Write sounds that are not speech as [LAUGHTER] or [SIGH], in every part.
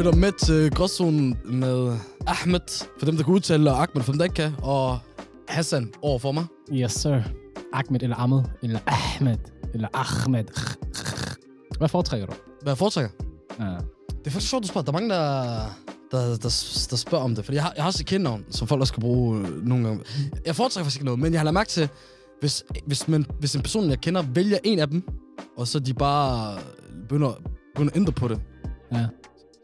lytter med til Gråzonen med Ahmed, for dem, der kan udtale, og Ahmed, for dem, der ikke kan, og Hassan over for mig. Yes, sir. Ahmed eller Ahmed, eller Ahmed, eller Ahmed. Hvad foretrækker du? Hvad jeg foretrækker? Ja. Det er faktisk sjovt, du spørger. Der er mange, der, der, der, der spørger om det, fordi jeg har, jeg har også et kendnavn, som folk også kan bruge øh, nogle gange. Jeg foretrækker faktisk ikke noget, men jeg har lagt mærke til, hvis, hvis, man, hvis en person, jeg kender, vælger en af dem, og så de bare begynder, begynder at ændre på det, ja.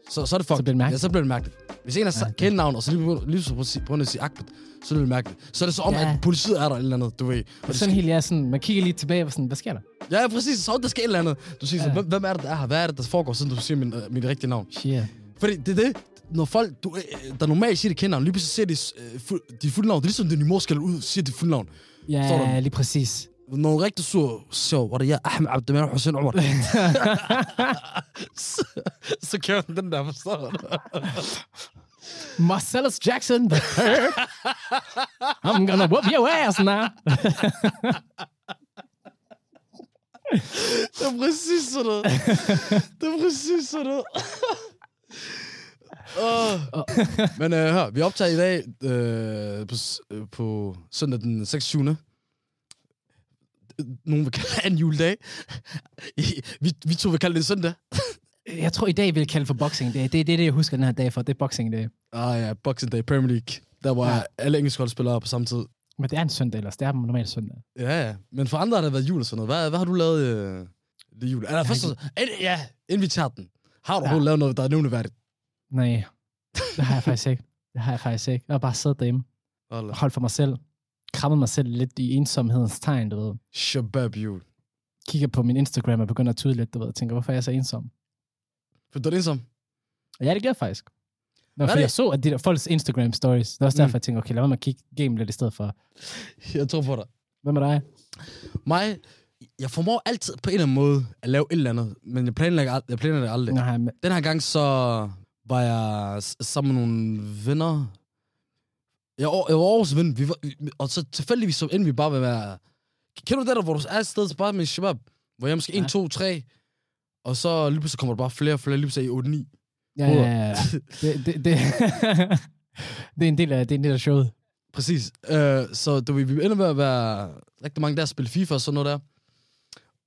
Så, så er det fuck. Så bliver det mærkeligt. Ja, så bliver det mærkeligt. Hvis en har Ja, ja, det- kendt navn, og så lige begynder, lige så på at sige- på Ahmed, så er det mærkeligt. Så er det så om, Ja. at politiet er der eller andet, du ved. Og det sådan skal, helt, ja, sådan, man kigger lige tilbage og sådan, hvad sker der? ja, ja, præcis. Så er der sker et eller andet. Du siger så, Ja. hvem, hvem er det, der er her? Hvad er det, der foregår, siden du siger min, øh, mit rigtige navn? Shit. Fordi det er det, når folk, du, øh, der normalt siger det kendnavn, lige pludselig siger de øh, fuld, de fulde navn. Det er ligesom, det din mor skal ud, siger dit fulde navn. Ja, lige præcis. Når hun rigtig sur, så var det jeg, Ahmed Abdelman Hussein Omar. så, [LAUGHS] så kører den den der, forstår du? Marcellus Jackson, the third. I'm gonna whoop your ass now. Det er præcis sådan noget. Det er præcis sådan noget. oh. Men øh, hør, vi optager i dag øh, på, øh, på søndag den 26. Nogen vil kalde det en juledag. Vi, vi to vil kalde det søndag. Jeg tror, i dag vil jeg kalde for boxing day. Det er det, det, jeg husker den her dag for. Det er boxing day. Ah ja, Boxing Day, Premier League. Der var Ja. ja. alle engelske holdspillere på samme tid. Men det er en søndag ellers. Det er normalt søndag. Ja, ja. Men for andre har det været jul og sådan noget. Hvad, hvad har du lavet øh, det jul? Eller først, ind, ja, inden vi tager den. Har du Ja. overhovedet lavet noget, der er nævneværdigt? Nej, det har jeg faktisk ikke. Det har jeg faktisk ikke. Jeg har bare siddet derhjemme holdt for mig selv. Krammet mig selv lidt i ensomhedens tegn, du ved. Shabab jul. Kigger på min Instagram og begynder at tyde lidt, du ved. Og tænker, hvorfor er jeg så ensom? For du er ensom? Og ja, det gør jeg faktisk. Nå, fordi det? jeg så, at de der folks Instagram stories, det er også Mm. derfor, jeg tænker, okay, lad mig at kigge game lidt i stedet for. Jeg tror på dig. Hvad med dig? Mig, jeg formår altid på en eller anden måde at lave et eller andet, men jeg planlægger, ald- jeg planlægger det aldrig. Nej, men, Den her gang så var jeg sammen med nogle venner. Jeg, var- jeg var Aarhus ven, vi var, og så tilfældigvis så endte vi bare ved at være... Kender du det der, hvor du er et sted så bare med shabab? Hvor jeg måske 1, Ja. 2, 3, og så lige pludselig kommer der bare flere og flere, lige pludselig i 8, 9. ja, ja, ja, ja. [LAUGHS] Det, det, det, [LAUGHS] det, er en del af, det er en del af showet. Præcis. Uh, så du, vi ender med at være rigtig mange der spille FIFA og sådan noget der.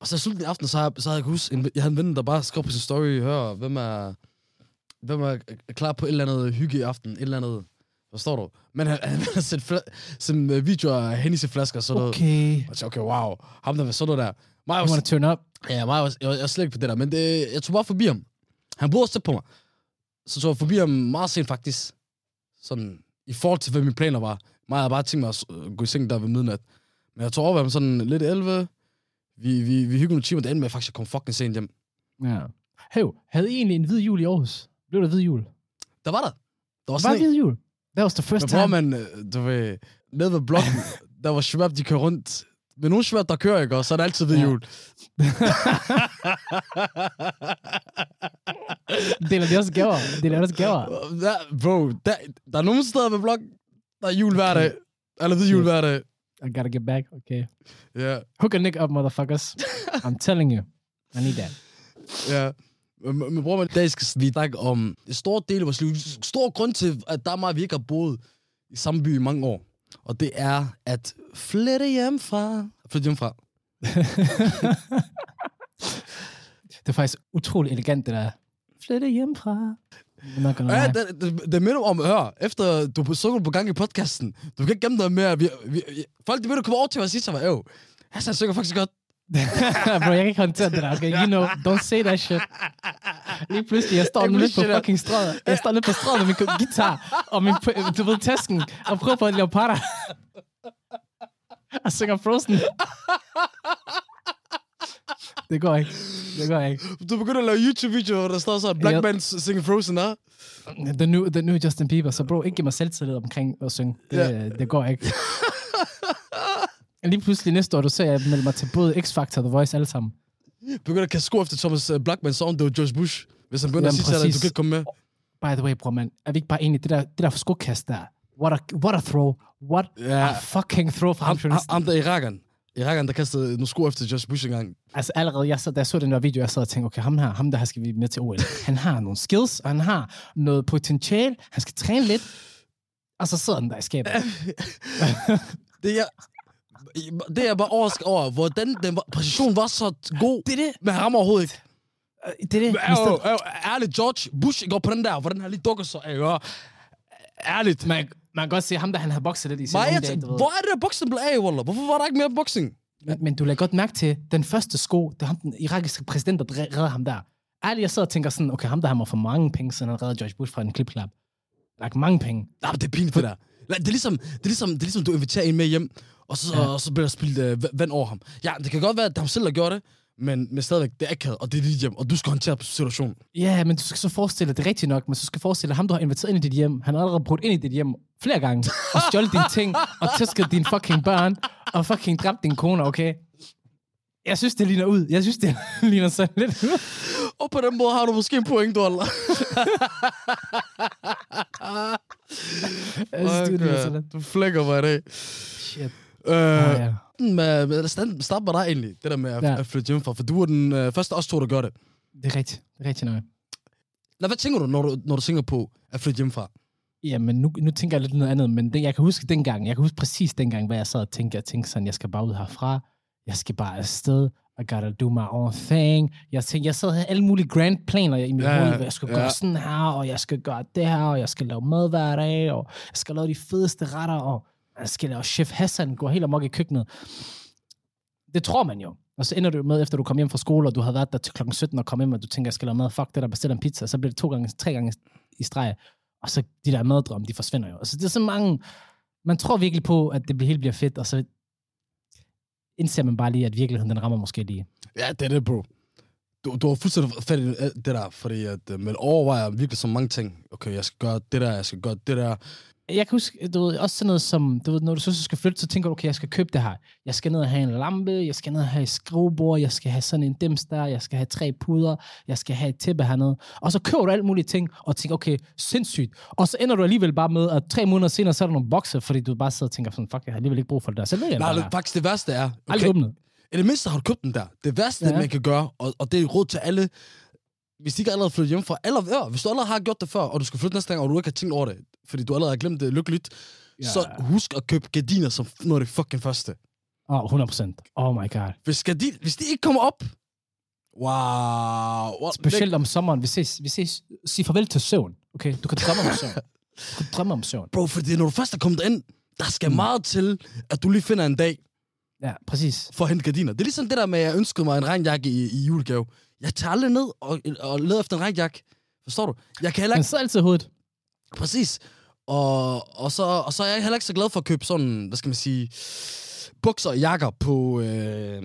Og så slutningen af aftenen, så, har jeg- så havde jeg huske, en, jeg havde en ven, der bare skrev på sin story, hør, hvem er, hvem er klar på et eller andet hygge i aften, et eller andet, forstår du? Men han, han havde set, fla- sådan, øh, videoer af Hennessy-flasker og sådan noget. Okay. Og jeg tænkte, okay, wow, ham der var sådan noget der. Mig var, wanna turn up. ja, mig var, jeg, var- jeg var slet ikke på det der, men det, jeg tog bare forbi ham. Han boede også tæt på mig. Så tog jeg forbi ham meget sent faktisk. Sådan, i forhold til, hvad mine planer var. Mig havde bare tænkt mig at øh, gå i seng der ved midnat. Men jeg tog over ved ham sådan lidt 11. Vi, vi, vi hyggede nogle timer, det endte med at faktisk at komme fucking sent hjem. Ja. Hev, havde I egentlig en hvid jul i Aarhus? Blev der hvid jul? Der var der. Der var Var sådan en. hvid jul? That was the first Men time. prøver man, øh, du ved, nede ved blokken, [LAUGHS] der var shabab, de kører rundt. Men nogle shabab, der kører, ikke? Og så er det altid ved Ja. jul. [LAUGHS] Deler de også gaver? Deler de også gaver? Der, [LAUGHS] bro, der, der er nogle steder ved blokken, der er jul hver dag. Eller ved jul hver dag. I gotta get back, okay. Ja, Hook a nigga up, motherfuckers. I'm telling you. I need that. ja. Men, bror, man, i dag skal vi snakke om en stor del af vores liv. Stor grund til, at der er meget, vi ikke har boet i samme by i mange år. Og det er at flytte hjemmefra. Flytte hjemmefra. [LAUGHS] det er faktisk utrolig elegant, det der. Flytte hjemmefra. Ja, det, det, det minder om, hør, efter du er sunget på gang i podcasten, du kan ikke gemme dig mere. Vi, vi, vi, folk, de vil komme over til mig og sige til mig, Hassan synger faktisk godt. [LAUGHS] Bro, jeg kan ikke håndtere det der, okay? You know, don't say that shit. Lige pludselig, jeg står nede på fucking strøget. Jeg står nede på strøget med min guitar og min, du ved, tasken, og prøver på at lave parter. [LAUGHS] Og synger Frozen. Det går ikke. Det går ikke. Du begynder at lave YouTube-videoer, der står så, Black Yep. Man synger Frozen, der. The new, the new Justin Bieber. Så bro, ikke give mig selvtillid omkring at synge. Det, Ja. det går ikke. [LAUGHS] Lige pludselig næste år, du ser, jeg melder mig til både X-Factor og The Voice alle sammen. Begynder at kaste sko efter Thomas øh, Blackman song, det var George Bush. Hvis han begynder at Jamen, sige til dig, at du kan ikke komme med. By the way, bror, man. Er vi ikke bare enige? Det der, det der skokast der. What a, what a throw. What Ja. a fucking throw fra ham, journalisten. ham der irakeren. Irakeren, der kastede nogle sko efter Josh Bush engang. Altså allerede, jeg så, da jeg så den der video, jeg sad og tænkte, okay, ham her, ham der her skal vi med til OL. Han har nogle skills, og han har noget potentiale. Han skal træne lidt. Og så sidder den der i skabet. [LAUGHS] Det er, det er bare overrasket over, hvordan den var, præcision var så god, Det er det. men han rammer overhovedet ikke. Det er det. Jo, jo, ærligt, George Bush går på den der, hvordan han lige dukker sig. Jeg gør. Ærligt. Man, man kan godt se, ham der han har bokset lidt i sin Nej, jeg tænkte, hvor er det der boksning blev af, Waller? Hvorfor var der ikke mere boksing? Men, men du lader godt mærke til, den første sko, det er ham, den irakiske præsident, der redder ham der. Ærligt, jeg sidder og tænker sådan, okay, ham der har for mange penge, siden han redder George Bush fra en klipklap. Like mange penge. Nej, det er pinligt, det der. Det er, ligesom, det, er ligesom, det er ligesom, du inviterer en med hjem, og så, Ja. og så bliver der spildt øh, vand over ham. Ja, det kan godt være, at det er ham selv, der gjorde det, men, men stadigvæk, det er akavet, og det er dit hjem, og du skal håndtere situationen. Ja, men du skal så forestille dig, det er rigtigt nok, men så skal forestille dig, ham du har inviteret ind i dit hjem, han har allerede brugt ind i dit hjem flere gange, og stjålet dine ting, og tæsket dine fucking børn, og fucking dræbt din kone, okay? Jeg synes, det ligner ud. Jeg synes, det [LAUGHS] ligner sådan lidt ud. Og på den måde har du måske en point, Waller. [LAUGHS] Jeg synes, det ligner sådan lidt. du flækker mig i dag. Shit. Øh, ja. med, med, stand, start med dig egentlig, det der med at, Ja. ja. at flytte hjemmefra, for du er den øh, første os to, der gør det. Det er rigtigt. Det er rigtigt nok. Lad, hvad tænker du, når du, når du tænker på at flytte hjemmefra? Jamen, nu, nu tænker jeg lidt noget andet, men det, jeg kan huske dengang, jeg kan huske præcis dengang, hvad jeg sad og tænkte. Jeg tænkte sådan, jeg skal bare ud herfra. Jeg skal bare afsted. I gotta do my own thing. Jeg tænkte, jeg sad og havde alle mulige grand planer i mit Ja, ja, hoved, hvad jeg skulle ja. gøre sådan her, og jeg skal gøre det her, og jeg skal lave mad hver dag, og jeg skal lave de fedeste retter, og jeg skal Chef Hassan, går helt amok i køkkenet. Det tror man jo. Og så ender du med, efter du kom hjem fra skole, og du har været der til klokken 17 og kom hjem, og du tænker, jeg skal lave mad, fuck det der, bestiller en pizza, så bliver det to gange, tre gange i streg. Og så de der maddrømme, de forsvinder jo. Altså, det er så mange... Man tror virkelig på, at det helt bliver fedt, og så indser man bare lige, at virkeligheden, den rammer måske lige. Ja, det er det, bro. Du, du har fuldstændig fat i det der, fordi at, øh, man overvejer virkelig så mange ting. Okay, jeg skal gøre det der, jeg skal gøre det der. Jeg kan huske, du ved, også sådan noget som, du ved, når du så skal flytte, så tænker du, okay, jeg skal købe det her. Jeg skal ned og have en lampe, jeg skal ned og have et skrivebord, jeg skal have sådan en dims der, jeg skal have tre puder, jeg skal have et tæppe hernede. Og så køber du alle mulige ting, og tænker, okay, sindssygt. Og så ender du alligevel bare med, at tre måneder senere, så er der nogle bokser, fordi du bare sidder og tænker sådan, fuck, jeg har alligevel ikke brug for det der. Så ved jeg Nej, det, faktisk det værste er, Aldrig okay, åbnet. i det mindste har du købt den der. Det værste, ja. man kan gøre, og, og det er råd til alle, hvis de ikke allerede flyttet hjemmefra, eller ja, hvis du allerede har gjort det før, og du skal flytte næste gang, og du ikke har tænkt over det, fordi du allerede har glemt det lykkeligt, Ja. så husk at købe gardiner som noget af det fucking første. Åh, oh, 100 procent. Oh my god. Hvis, gardin, hvis de ikke kommer op, wow. wow Specielt om sommeren. Vi ses, vi ses. Sig farvel til søvn. Okay, du kan drømme om søvn. Du kan drømme om søvn. Bro, fordi når du først er kommet ind, der skal Mm. meget til, at du lige finder en dag Ja, præcis. for at hente gardiner. Det er ligesom det der med, at jeg ønskede mig en regnjakke i, i julegave. Jeg tager aldrig ned og, og leder efter en regnjakke. Forstår du? Jeg kan heller Den ikke... sidder altid i hovedet. Præcis. Og, og, så, og så er jeg heller ikke så glad for at købe sådan, hvad skal man sige, bukser og jakker på, øh,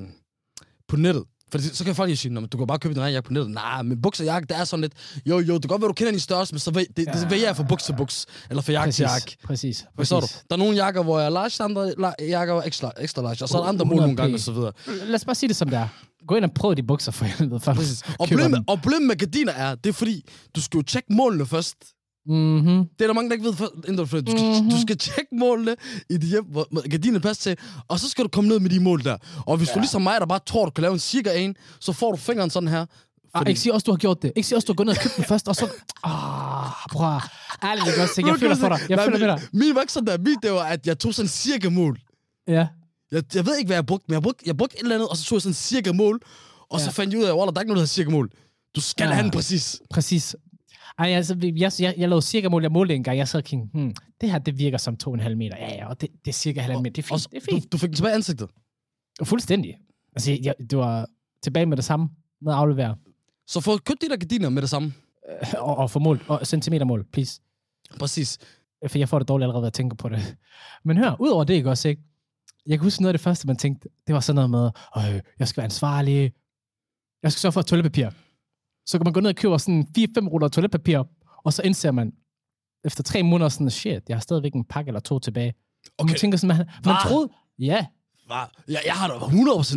på nettet. For så kan folk jo sige, "Nå, men du kan bare købe en regnjakke på nettet. Nej, men bukser og jakke, det er sådan lidt, jo jo, det kan godt være, du kender din størrelse, men så vælger, det, det vælger jeg fra buks til buks, eller fra jakke til jakke. Præcis. Præcis. Du? Der er nogle jakker, hvor jeg er large, andre la- jakker er extra, extra large, og så er der andre mål 100p. nogle gange, og så videre. Lad os bare sige det som det er. Gå ind og prøv de bukser for helvede. Før Præcis. Og problemet, og problemet med gardiner er, det er fordi, du skal jo tjekke målene først. Mhm. Det er der mange, der ikke ved, for- inden du skal, Mhm. mm-hmm. du skal tjekke målene i dit hjem, hvor gardinen passer til, og så skal du komme ned med de mål der. Og hvis ja. Du ligesom mig, der bare tror, du kan lave en cirka en, så får du fingeren sådan her. Ah, ikke sige også, du har gjort det. Ikke sige også, du har gået ned og købt den først, og så... Ah, bror. Ærligt, jeg, også, jeg føler for dig. Jeg Nej, føler med min- dig. Min var ikke sådan der. Min, det var, at jeg tog sådan en cirka mål. Ja. Jeg, jeg ved ikke, hvad jeg brugte, men jeg brugte, jeg brugte et eller andet, og så tog jeg sådan en cirka mål, og så Ja. fandt jeg ud af, at der er ikke noget, der hedder cirka mål. Du skal Ja. have den præcis. Præcis. Ej, altså, jeg, jeg, jeg lavede cirka mål. Jeg målte en gang. Jeg sad og kiggede, hmm, det her, det virker som to og en halv meter. Ja, ja, og det, det er cirka halvanden meter. Det er fint. Det er fint. du, du fik den tilbage i ansigtet. Fuldstændig. Altså, jeg, det var tilbage med det samme. Med at aflevere. Så få købt de der gardiner med det samme. Øh, Og, og få mål. Og centimetermål, please. Præcis. For jeg får det dårligt allerede ved at tænke på det. Men hør, udover det, ikke også, ikke? Jeg kan huske noget af det første, man tænkte, det var sådan noget med, øh, jeg skal være ansvarlig. Jeg skal sørge for toiletpapir. Så kan man gå ned og købe sådan 4-5 ruller toiletpapir, og så indser man, efter tre måneder sådan, shit, jeg har stadigvæk en pakke eller to tilbage. Og man Okay. tænker sådan, man, man troede, ja, Hva? Jeg, jeg har det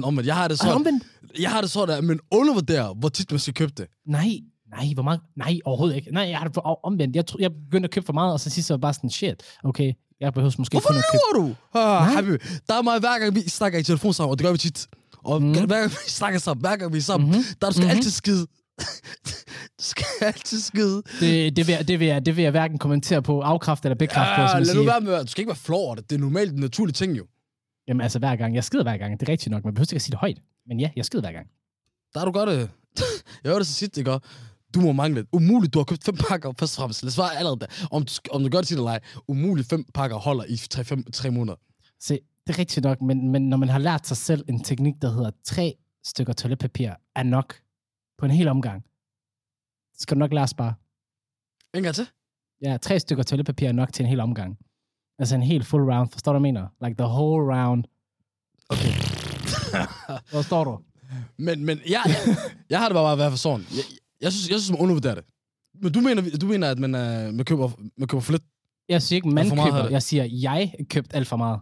100% om, at jeg har det sådan, omvendt, jeg har det sådan, at man undervurderer, hvor tit man skal købe det. nej, nej, hvor meget, nej, overhovedet ikke. Nej, jeg har det omvendt. Jeg, tro, jeg begyndte at købe for meget, og så sidst så var bare sådan, shit, okay, Jeg behøver måske Hvorfor kun at købe... du? Ah, Habib, der er mig hver gang, vi snakker i telefon sammen, og det gør vi tit. Og mm. hver gang vi snakker sammen, hver gang vi er sammen, Mhm. mm-hmm. der du skal Mhm. altid skide. Du skal altid skide. Det, det, vil jeg, det, vil jeg, det vil jeg hverken kommentere på, afkræfte eller bekræfte på, Ja, som jeg lad nu siger. være med, du skal ikke være flov over det. Det er normalt en naturlig ting jo. Jamen altså hver gang. Jeg skider hver gang. Det er rigtigt nok. Man behøver ikke at sige det højt. Men ja, jeg skider hver gang. Der er du godt. øh. [LAUGHS] Jeg hørte det så sidst, ikke? Du må mangle. Umuligt, du har købt fem pakker først og fremmest. Lad os svare allerede der. Om du, om du gør det til eller ej. Umuligt fem pakker holder i 3 måneder. Se, det er rigtigt nok, men, men når man har lært sig selv en teknik, der hedder tre stykker toiletpapir er nok på en hel omgang, så skal du nok at spare. En gang til. Ja, tre stykker toiletpapir er nok til en hel omgang. Altså en helt full round. Forstår du, hvad jeg mener? Like the whole round. Okay. [LAUGHS] Hvor står du? Men, men jeg, jeg, jeg har det bare været for sådan. Jeg, jeg, synes, jeg synes, man undervurderer det. Men du mener, du mener at man, uh, man, køber, man køber for lidt? Jeg siger ikke, man køber. Jeg siger, jeg købte alt for meget.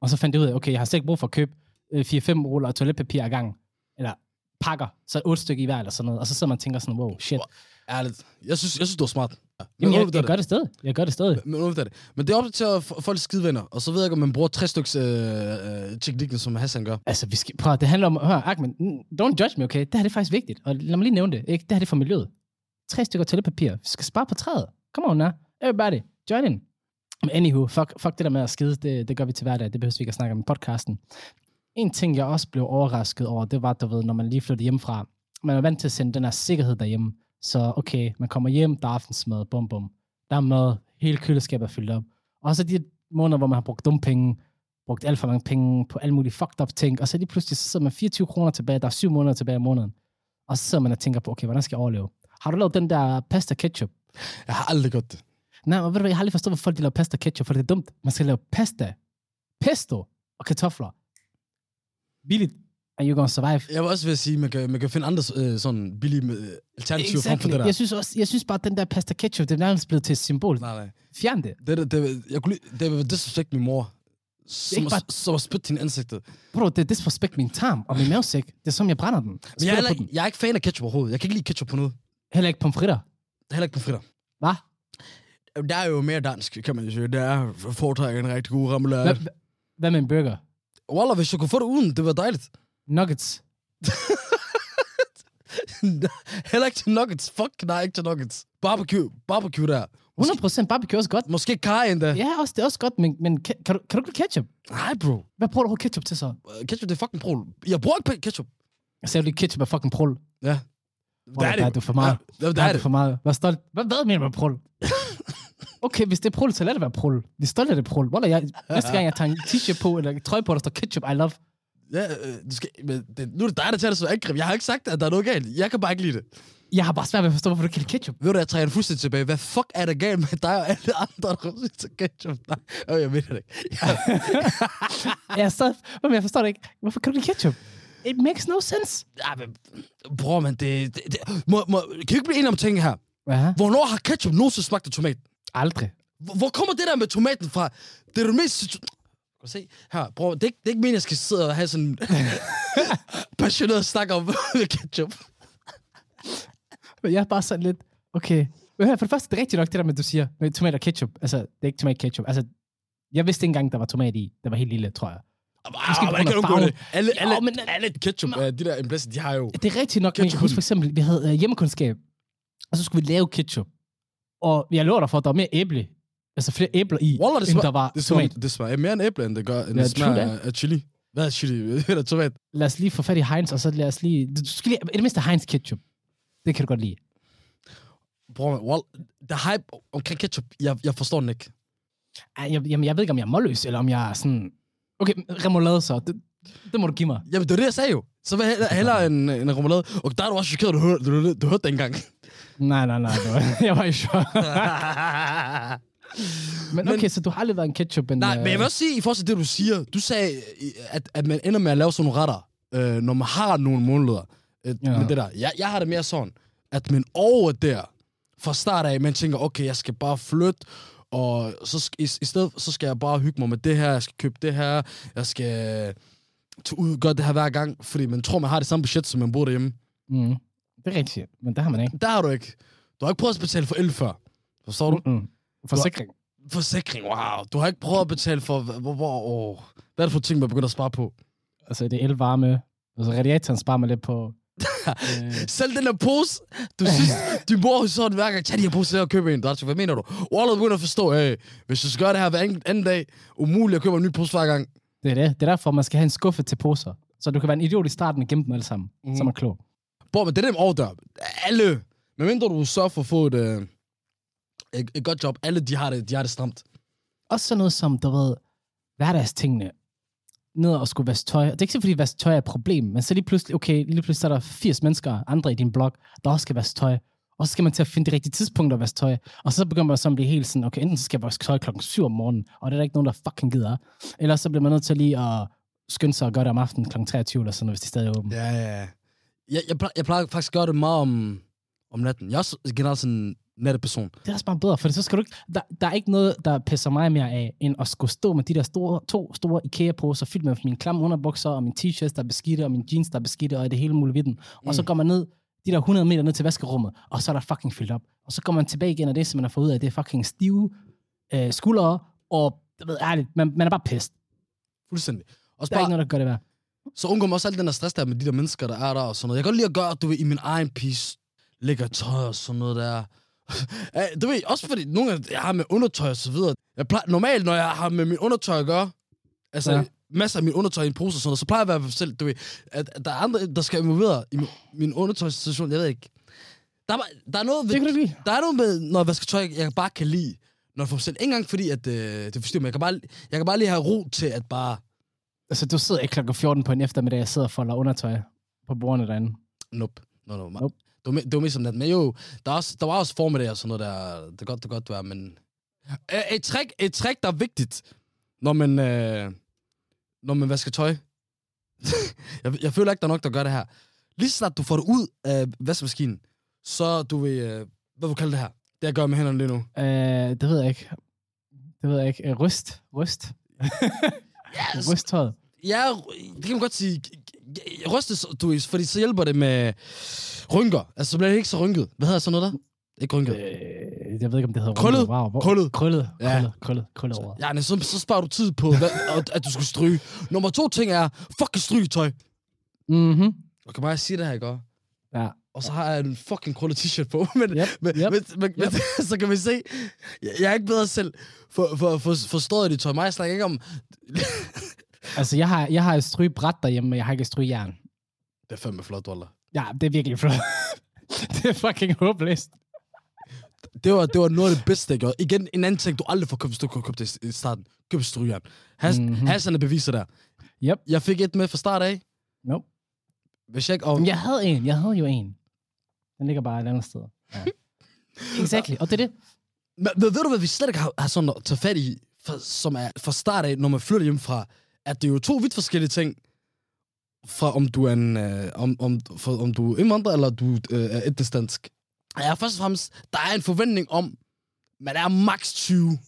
Og så fandt jeg ud af, okay, jeg har slet ikke brug for at købe øh, 4-5 ruller toiletpapir ad gangen. Eller pakker, så otte stykker i hver eller sådan noget. Og så sidder man og tænker sådan, wow, shit. Ærligt. Jeg synes, jeg synes du er smart. Ja. Men Jamen, jeg, jeg gør det stadig. Jeg gør det stadig. Men, undervurderer det. men det er op til at folk skidevenner. Og så ved jeg ikke, om man bruger tre styks øh, øh, teknikken, som Hassan gør. Altså, vi skal, prøv, det handler om, hør, Ahmed, don't judge me, okay? Det her det er faktisk vigtigt. Og lad mig lige nævne det, ikke? Det her det er for miljøet. Tre stykker toiletpapir. Vi skal spare på træet. Come on now. Everybody, join in. Men anywho, fuck, fuck det der med at skide, det, det gør vi til hverdag. Det behøver vi ikke at snakke om i podcasten. En ting, jeg også blev overrasket over, det var, du ved, når man lige flyttede hjemmefra. Man er vant til at sende den her sikkerhed derhjemme. Så okay, man kommer hjem, der er aftensmad, bum bum. Der er mad, hele køleskabet er fyldt op. Og så de måneder, hvor man har brugt dumme penge, brugt alt for mange penge på alle mulige fucked up ting, og så lige pludselig så sidder man 24 kroner tilbage, der er syv måneder tilbage i måneden. Og så sidder man og tænker på, okay, hvordan skal jeg overleve? Har du lavet den der pasta ketchup? Jeg har aldrig gjort det. Nej, men ved du hvad, jeg har aldrig forstået, hvorfor folk de laver pasta ketchup, for det er dumt. Man skal lave pasta, pesto og kartofler. Billigt, and you're gonna survive. Jeg vil også vil sige, at man kan, man kan finde andre øh, sådan billige øh, alternativer frem for Exactly. det der. Jeg synes, også, jeg synes bare, at den der pasta ketchup, det er nærmest blevet til et symbol. Nej, nej. Fjern det. Det, det, det, jeg kunne lide, det vil disrespect min mor. Som, bare... bare- som at spytte din ansigtet. Bro, det er disrespect min tarm og min mavesæk. Det er som, jeg brænder den. Men jeg er, den. jeg er ikke fan af ketchup overhovedet. Jeg kan ikke lide ketchup på noget. Heller ikke pomfritter. Heller ikke på fritter. Hvad? Der er jo mere dansk, kan man jo sige. Det er foretrækker en rigtig god remoulade. Hvad, hvad med en burger? Få det uden, det var dejligt. Nuggets. [LAUGHS] Heller ikke til nuggets. Fuck, nej, ikke til nuggets. Barbecue, barbecue der. 100% barbecue er også godt. Måske kaj endda. Ja, også, det er også godt, men, men kan, kan, du, kan du ikke lide ketchup? Nej, bro. Hvad bruger du ketchup til så? Uh, Ketchup, det er fucking brol. Jeg bruger ikke ketchup. Jeg sagde, du ketchup er fucking prul. Ja. Hvor er det? Der er du for meget. Ja, det Der er det. for meget. Hvad, stolt? Hvad, hvad mener du med prul? [LAUGHS] okay, hvis det er prul, så lad det være prul. Vi er stolte af det prul. Hvor jeg, [LAUGHS] næste gang, jeg tager en t-shirt på, eller en trøje på, der står ketchup, I love. Ja, øh, du skal, men det, nu er det dig, der tager det så angreb. Jeg har ikke sagt, at der er noget galt. Jeg kan bare ikke lide det. Jeg har bare svært ved at forstå, hvorfor du kan lide ketchup. Ved du, jeg træder fuldstændig tilbage. Hvad fuck er der galt med dig og alle andre, der siger til ketchup? Nej, øh, jeg mener det ikke. Jeg er stadig, men jeg forstår det ikke. Hvorfor kan du lide ketchup? It makes no sense. Ja, men, bror, men det... det, det må, må, kan vi ikke blive enige om ting her? Ja. Hvornår har ketchup nogensinde smagt af tomat? Aldrig. Hvor, hvor kommer det der med tomaten fra? Det er det mest... Kan du se? Her, bror, det er, ikke- det er ikke meningen, jeg skal sidde og have sådan en [LAUGHS] passioneret snak om [LAUGHS] ketchup. Men jeg er bare sådan lidt, okay. Men her, for det første, det er rigtigt nok, det der med, du siger, med tomat og ketchup. Altså, det er ikke tomat ketchup. Altså, jeg vidste ikke engang, der var tomat i. Det var helt lille, tror jeg. Måske på hvordan grund kan undgå det? farven. Alle, Jo, alle, men- alle ketchup, øh, de der emblæsser, de har jo... Det er rigtigt nok, men jeg kan huske for eksempel, vi havde uh, hjemmekundskab, og så skulle vi lave ketchup. Og jeg lover dig for, at der var mere æble, altså flere æbler i, Wallah, det end der var det smager, tomat. det smager mere end æble, end det gør, end Ja, det smager af, chili. Hvad er chili? [LAUGHS] Eller tomat? Lad os lige få fat i Heinz, og så lad os lige... Du skal lige... I det mindste Heinz ketchup. Det kan du godt lide. Bror, wall, der hype omkring ketchup, jeg, jeg forstår den ikke. Ej, Jeg, jamen, jeg ved ikke, om jeg er målløs, eller om jeg er sådan... Okay, remoulade så. Det, det må du give mig. Jamen, det var det, jeg sagde jo. Så vil jeg hellere, hellere en, en remoulade. Og der er du også chokeret, du hørte, du, du hørte det engang. Nej, nej, nej. Det var, [LAUGHS] jeg var i chok. [LAUGHS] Men okay, så du har aldrig været en ketchup, men... Nej, øh, men jeg vil også sige, i forhold til det, du siger, du sagde, at, at man ender med at lave sådan nogle retter, øh, når man har nogle måneder. Øh, Ja. Med det der. Jeg, jeg har det mere sådan, at man over der, fra start af, man tænker, okay, jeg skal bare flytte, og så i, i stedet så skal jeg bare hygge mig med det her, jeg skal købe det her, jeg skal ud gøre det her hver gang, fordi man tror, man har det samme budget, som man bor derhjemme. Mm, det er rigtigt, men det har man ikke. Der har du ikke. Du har ikke prøvet at betale for el før. Forstår du? Mm. Forsikring. Forsikring, wow. Du har ikke prøvet at betale for... Hvor, hvor, åh. Hvad er det for ting, man begynder at spare på? Altså, det er elvarme. Altså, radiatoren sparer mig lidt på... øh, [LAUGHS] Selv den der pose, du synes, [LAUGHS] din mor så den hver gang, tag de her pose og købe en. Hvad mener du? Wallet begynder at forstå, hey, hvis du skal gøre det her hver anden dag, umuligt at købe en ny pose hver gang. det er det. Det er derfor, man skal have en skuffe til poser. Så du kan være en idiot i starten og gemme dem alle sammen. Mm. Så er man klog. Bro, men det er dem overdør. Alle, medmindre du sørger for at få et, øh, et, et godt job, alle de har det, de har det stramt. Også sådan noget som, du ved, hverdagstingene. Ned og skulle vaske tøj. Det er ikke så, fordi vaske tøj er et problem, men så lige pludselig, okay, lige pludselig er der 80 mennesker, andre i din blog, der også skal vaske tøj. Og så skal man til at finde det rigtige tidspunkt at vaske tøj. Og så begynder man så at blive helt sådan, okay, enten så skal jeg vaske tøj klokken 7 om morgenen, og det er der ikke nogen, der fucking gider. Eller så bliver man nødt til lige at skynde sig og gøre det om aftenen kl. 23 eller sådan noget, hvis det stadig er åbent. Ja, ja, ja. Jeg, jeg, plejer, jeg plejer faktisk at gøre det meget om, om natten. Jeg er også generelt sådan en natteperson. Det er også bare bedre, for så skal du ikke, der, der er ikke noget, der pisser mig mere af, end at skulle stå med de der store, to store IKEA-poser, fyldt med mine klamme underbukser, og mine t-shirts, der er beskidte, og mine jeans, der er beskidte, og det hele mulige vidden. Og så Mm. går man ned, de der 100 meter ned til vaskerummet, og så er der fucking fyldt op. Og så går man tilbage igen, og det, som man har fået ud af, det er fucking stive øh, skuldre, og jeg ved ærligt, man, man er bare pissed. Fuldstændig. Og Der er ikke noget, der gør det værd. Så undgår man også alt den der stress der med de der mennesker, der er der og sådan noget. Jeg kan godt lide at gøre, du ved, i min egen piece, lægger tøj og sådan noget der. [LAUGHS] Du ved, også fordi nogle af jeg har med undertøj og så videre. Jeg plejer, normalt, når jeg har med min undertøj at gøre, altså Ja. masser af min undertøj i en pose og sådan noget, så plejer jeg at være selv, du ved, at, at der er andre, der skal involvere i min, min undertøjssituation. Jeg ved ikke. Der er, der er noget ved, Det kan du ikke lide. der er noget med, når jeg vasker tøj, jeg bare kan lide, når jeg får selv. Ikke engang fordi, at øh, det forstyrrer mig. Jeg kan, bare, jeg kan bare lige have ro til at bare... Altså, du sidder ikke klokken 14 på en eftermiddag, jeg sidder og folder undertøj på bordene derinde. Nope. No, no. Nope. Det var, det var mest natten. Men jo, der, er også, der var også formiddag og sådan noget der. Det er godt, det er godt, du er, men... Et trick, et trick, der er vigtigt, når man, øh, når man vasker tøj. [LAUGHS] jeg, jeg føler ikke, der er nok, der gør det her. Lige snart du får det ud af vaskemaskinen, så du vil... Øh, hvad vil du kalde det her? Det jeg gør med hænderne lige nu. Øh, det ved jeg ikke. Det ved jeg ikke. Øh, ryst. Ryst. Ja, Ryst tøjet. Ja, det kan man godt sige. Rystes, du fordi så hjælper det med rynker. Altså, så bliver det ikke så rynket. Hvad hedder sådan noget der? Ikke rynket. Øh, jeg ved ikke, om det hedder Krøllet. rynket. Wow, hvor, Krøllet. Krøllet. Ja. Krøllet. Krøllet. Krøllet over. Ja, men så, så sparer du tid på, hvad, at, du skal stryge. Nummer to ting er, fucking strygetøj. Mhm. Og kan bare sige det her, ikke? Ja. Og så har jeg en fucking krøllet t-shirt på. [LAUGHS] Men, Yep, men, yep, men, men, men [LAUGHS] så kan vi se, jeg, jeg er ikke bedre selv for, for, for, forstået det tøj. Mig snakker ikke om... Altså, jeg har, jeg har et strygebræt derhjemme, men jeg har ikke et strygejern. Det er fandme flot, Waller. Ja, det er virkelig flot. [LAUGHS] det er fucking håbløst. Det var, det var noget af det bedste, jeg gjorde. Igen, en anden ting, du aldrig får købt, hvis du kunne købe det i starten. Køb strygejern. Has, Mhm. mm-hmm. Hasserne beviser der. Yep. Jeg fik et med fra start af. Nope. Hvis jeg ikke... Og, jeg havde en. Jeg havde jo en. Den ligger bare et andet sted. Ja. [LAUGHS] exactly. Og det er det. Men, men ved du, hvad vi slet ikke har, har sådan at tage fat i, for, som er fra start af, når man flytter hjemmefra, at det er jo to vidt forskellige ting, fra om du er en, øh, om, om, for, om du er indvandrer, eller du øh, er etnisk dansk. Ja, først og fremmest, der er en forventning om, man er max 20.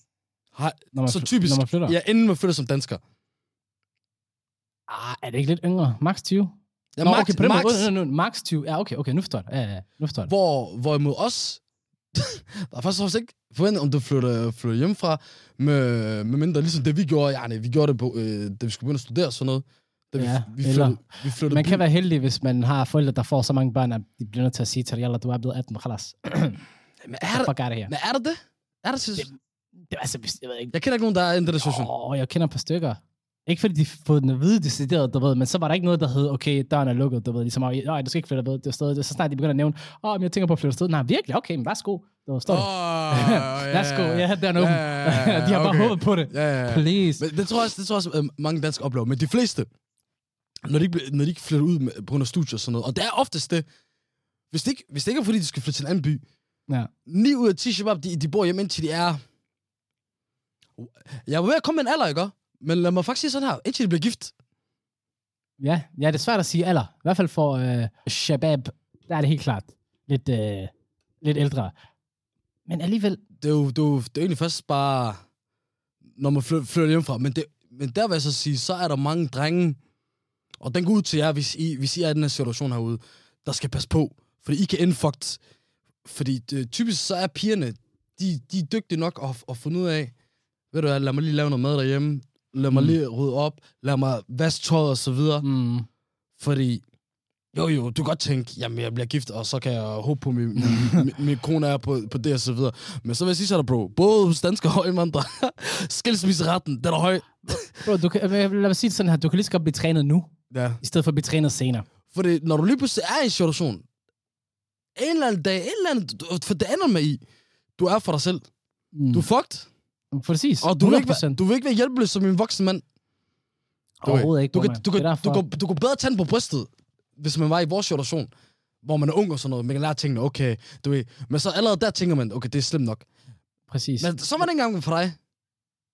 Har, Når man, så typisk, Når man flytter. ja, inden man flytter som dansker. Ah, er det ikke lidt yngre? Max 20? Ja, Nå, max, okay, på den max, måde. Max 20. Ja, okay, okay, nu forstår jeg det. Ja, ja, ja, nu forstår jeg det. hvor, hvorimod os, der er faktisk også ikke forventet, om du flytter, flytter hjemmefra, med, med mindre ligesom det, vi gjorde. Ja, nej, vi gjorde det, på, øh, da vi skulle begynde at studere og sådan noget. Da vi, Ja, vi, flyttede, vi flyttede Man by- kan være heldig, hvis man har forældre, der får så mange børn, at de bliver nødt til at sige til dig, "Yalla, du er blevet 18, khalas. [CLEARS THROAT] Men er der, Fuck here. men er der det? Er der synes, Det- Det, altså, jeg ved ikke. Jeg kender ikke nogen, der er i den situation. Åh, jeg kender et par stykker. Ikke fordi de fået den at vide decideret, du ved, men så var der ikke noget, der hed, okay, døren er lukket, du ved, ligesom, nej, du skal ikke flytte ved det sted. Så snart de begynder at nævne, åh, men jeg tænker på at flytte sted. Nej, virkelig? Okay, men værsgo. Du står der. Værsgo, ja, den er åben. [LAUGHS] De har bare håbet på det. Ja, ja, ja. Please. Men det tror jeg også, det tror jeg også øh, mange danskere oplever. Men de fleste, når de, ikke, når de ikke flytter ud med, på grund af studier og sådan noget, og det er oftest det, hvis det ikke, hvis det ikke er fordi, de skal flytte til en anden by, Ja. 9 ud af 10 shabab, de, de bor hjemme indtil de er... Jeg var ved at komme med en alder, ikke? Men lad mig faktisk sige sådan her, indtil de bliver gift. Ja, ja, det er svært at sige alder. I hvert fald for øh, Shabab, der er det helt klart lidt, øh, lidt ældre. Men alligevel, Det er jo, det er jo, det er jo egentlig først bare, når man flytter, flytter hjemmefra. Men, det, men der vil jeg så sige, så er der mange drenge, og den går ud til jer, hvis I, hvis I er i den her situation herude, der skal passe på. Fordi I kan ende fucked. Fordi det, typisk så er pigerne, de, de er dygtige nok at, at finde ud af, ved du hvad, lad mig lige lave noget mad derhjemme. Lad mig Mm. lige rydde op. Lad mig vaske tøjet og så videre. Mm. Fordi, jo jo, du kan godt tænke, jamen jeg bliver gift, og så kan jeg håbe på, min, min, [LAUGHS] min, kone er på, på det og så videre. Men så vil jeg sige til dig, bro, både hos danskere og indvandrere, [LAUGHS] skilsmisseretten, den er høj. Bro, du kan, lad mig sige det sådan her, du kan lige så godt blive trænet nu, Ja. i stedet for at blive trænet senere. Fordi når du lige pludselig er i en situation, en eller anden dag, en eller anden, du- for det ender med i, du er for dig selv. Mm. Du er fucked, Præcis, og du vil, ikke, 100%. være- du vil ikke være hjælpeløs som en voksen mand. Du, Overhovedet ikke, du, kan, du, kan, du, kan, du kan bedre tænde på brystet, hvis man var i vores situation, hvor man er ung og sådan noget. Man kan lære tingene, okay, du ved. Men så allerede der tænker man, okay, det er slemt nok. Præcis. Men så var det ikke engang for dig.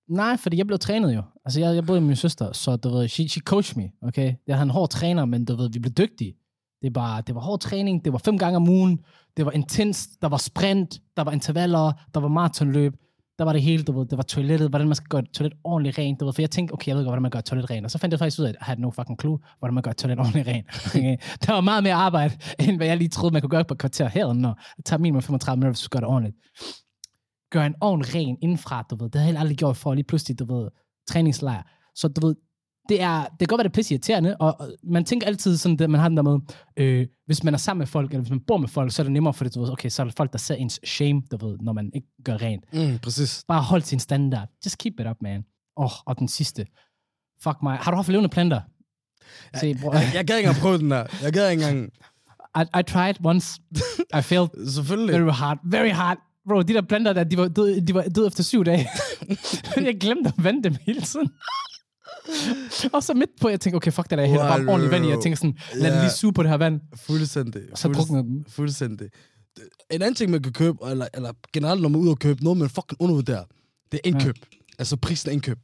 Nej, fordi jeg blev trænet jo. Altså, jeg, jeg boede med min søster, så du ved, she, she coached me, okay? Jeg havde en hård træner, men du ved, vi blev dygtige. Det var, det var hård træning, det var fem gange om ugen, det var intens, der var sprint, der var intervaller, der var maratonløb, der var det hele, du ved, det var toilettet, hvordan man skal gøre et toilet ordentligt rent, du ved, for jeg tænkte, okay, jeg ved godt, hvordan man gør et toilet rent, og så fandt jeg faktisk ud af, at jeg havde no fucking clue, hvordan man gør et toilet ordentligt rent. [LAUGHS] Okay? der var meget mere arbejde, end hvad jeg lige troede, man kunne gøre på et kvarter herinde, og det tager minimum 35 minutter, hvis du gør det ordentligt gøre en ovn ren indenfra, du ved. Det havde jeg aldrig gjort for lige pludselig, du ved, træningslejr. Så du ved, det, er, det kan godt være, det er pisse irriterende, og, og man tænker altid sådan, at man har den der med, øh, hvis man er sammen med folk, eller hvis man bor med folk, så er det nemmere for det, du ved, okay, så er der folk, der ser ens shame, du ved, når man ikke gør rent. Mm, præcis. Bare hold sin standard. Just keep it up, man. Åh, oh, og den sidste. Fuck mig. Har du haft levende planter? Se, bror. Jeg, jeg gad ikke engang prøve den der. Jeg gad ikke engang... [LAUGHS] I, I tried once. I failed Selvfølgelig. Very hard. Very hard. Bro, de der planter der, de var døde, de var døde efter syv dage. [LAUGHS] jeg glemte at vande dem hele tiden. Og så midt på, jeg tænkte, okay, fuck det der, jeg hælder bare Wow, ordentligt vand i. Jeg tænker sådan, lad Ja. lige suge på det her vand. Fuldstændig. Og så druknede den. Fuldstændig. En anden ting, man kan købe, eller, eller generelt, når man er ude og købe noget, man fucking undervurderer, det er indkøb. Ja. Altså prisen af indkøb.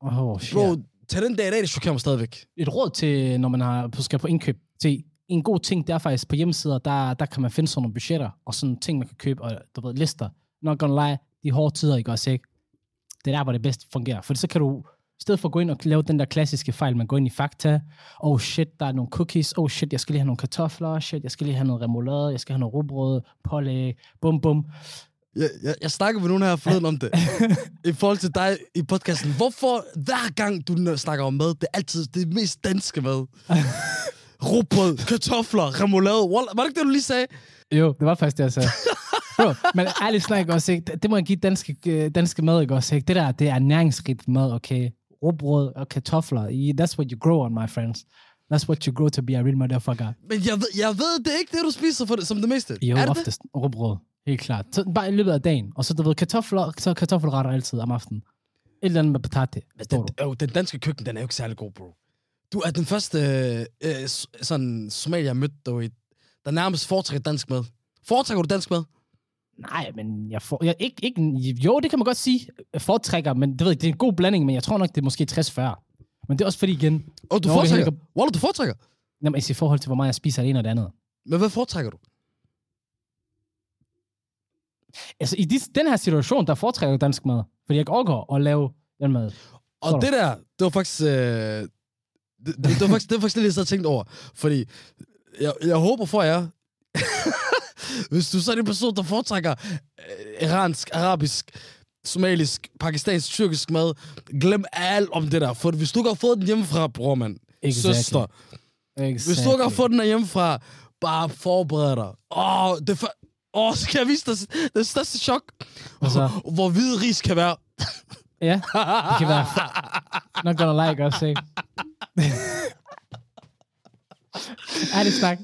Oh, shit. Bro, til den dag i dag, det chokerer mig stadigvæk. Et råd til, når man har, skal på indkøb. Til en god ting, det er faktisk på hjemmesider, der, der kan man finde sådan nogle budgetter, og sådan ting, man kan købe, og du ved, lister. Not gonna lie, de hårde tider, ikke også, ikke? Det er der, hvor det bedst fungerer. For så kan du, i stedet for at gå ind og lave den der klassiske fejl, man går ind i Fakta, oh shit, der er nogle cookies, oh shit, jeg skal lige have nogle kartofler, shit, jeg skal lige have noget remoulade, jeg skal have noget rugbrød, pålæg, bum bum. Jeg, jeg, jeg snakker med nogen her forleden om det. [LAUGHS] I forhold til dig i podcasten. Hvorfor hver gang, du snakker om mad, det er altid det mest danske mad? [LAUGHS] Rugbrød, kartofler, remoulade. Var det ikke det, du lige sagde? Jo, det var faktisk det, jeg sagde. [LAUGHS] Bro, men ærligt snak også, ikke? Det- Det må jeg give danske, øh, danske mad, ikke også, ikke? Det der, det er næringsrigt mad, okay? Rugbrød og kartofler. That's what you grow on, my friends. That's what you grow to be a real motherfucker. Men jeg ved, jeg ved det er ikke det, du spiser for det, som det meste. Jo, er det oftest rugbrød. Helt klart. Så bare i løbet af dagen. Og så, du ved, kartofler, så kartoffelretter altid om aftenen. Et eller andet med patate. det? Den, jo, den danske køkken, den er jo ikke særlig god, bro. Du er den første øh, sådan somalier, jeg mødte, der nærmest foretrækker dansk mad. Foretrækker du dansk mad? Nej, men jeg får... Jeg, ikke, ikke, jo, det kan man godt sige. Jeg foretrækker, men det ved jeg, det er en god blanding, men jeg tror nok, det er måske 60-40. Men det er også fordi igen... Og du foretrækker? Wallah, du foretrækker? Jamen, i forhold til, hvor meget jeg spiser det ene og det andet. Men hvad foretrækker du? Altså, i de, den her situation, der foretrækker jeg dansk mad. Fordi jeg overgår at lave den mad. Og det der, det var faktisk... Øh, det, det, det, var faktisk, det var faktisk det, jeg sad og tænkte over. Fordi jeg, jeg håber for jer, hvis du så er en person, der foretrækker øh, iransk, arabisk, somalisk, pakistansk, tyrkisk mad, glem alt om det der. For hvis du ikke har fået den hjemmefra, bror mand, Exactly. søster, Exactly. hvis du ikke har fået den hjemmefra, bare forbered dig. Åh, oh, det for... Åh, oh, så kan jeg vise dig det største chok. Hvad så? [LAUGHS] Hvor hvide ris kan være. Ja, det kan være... Not gonna like også, ikke? Ærligt snak.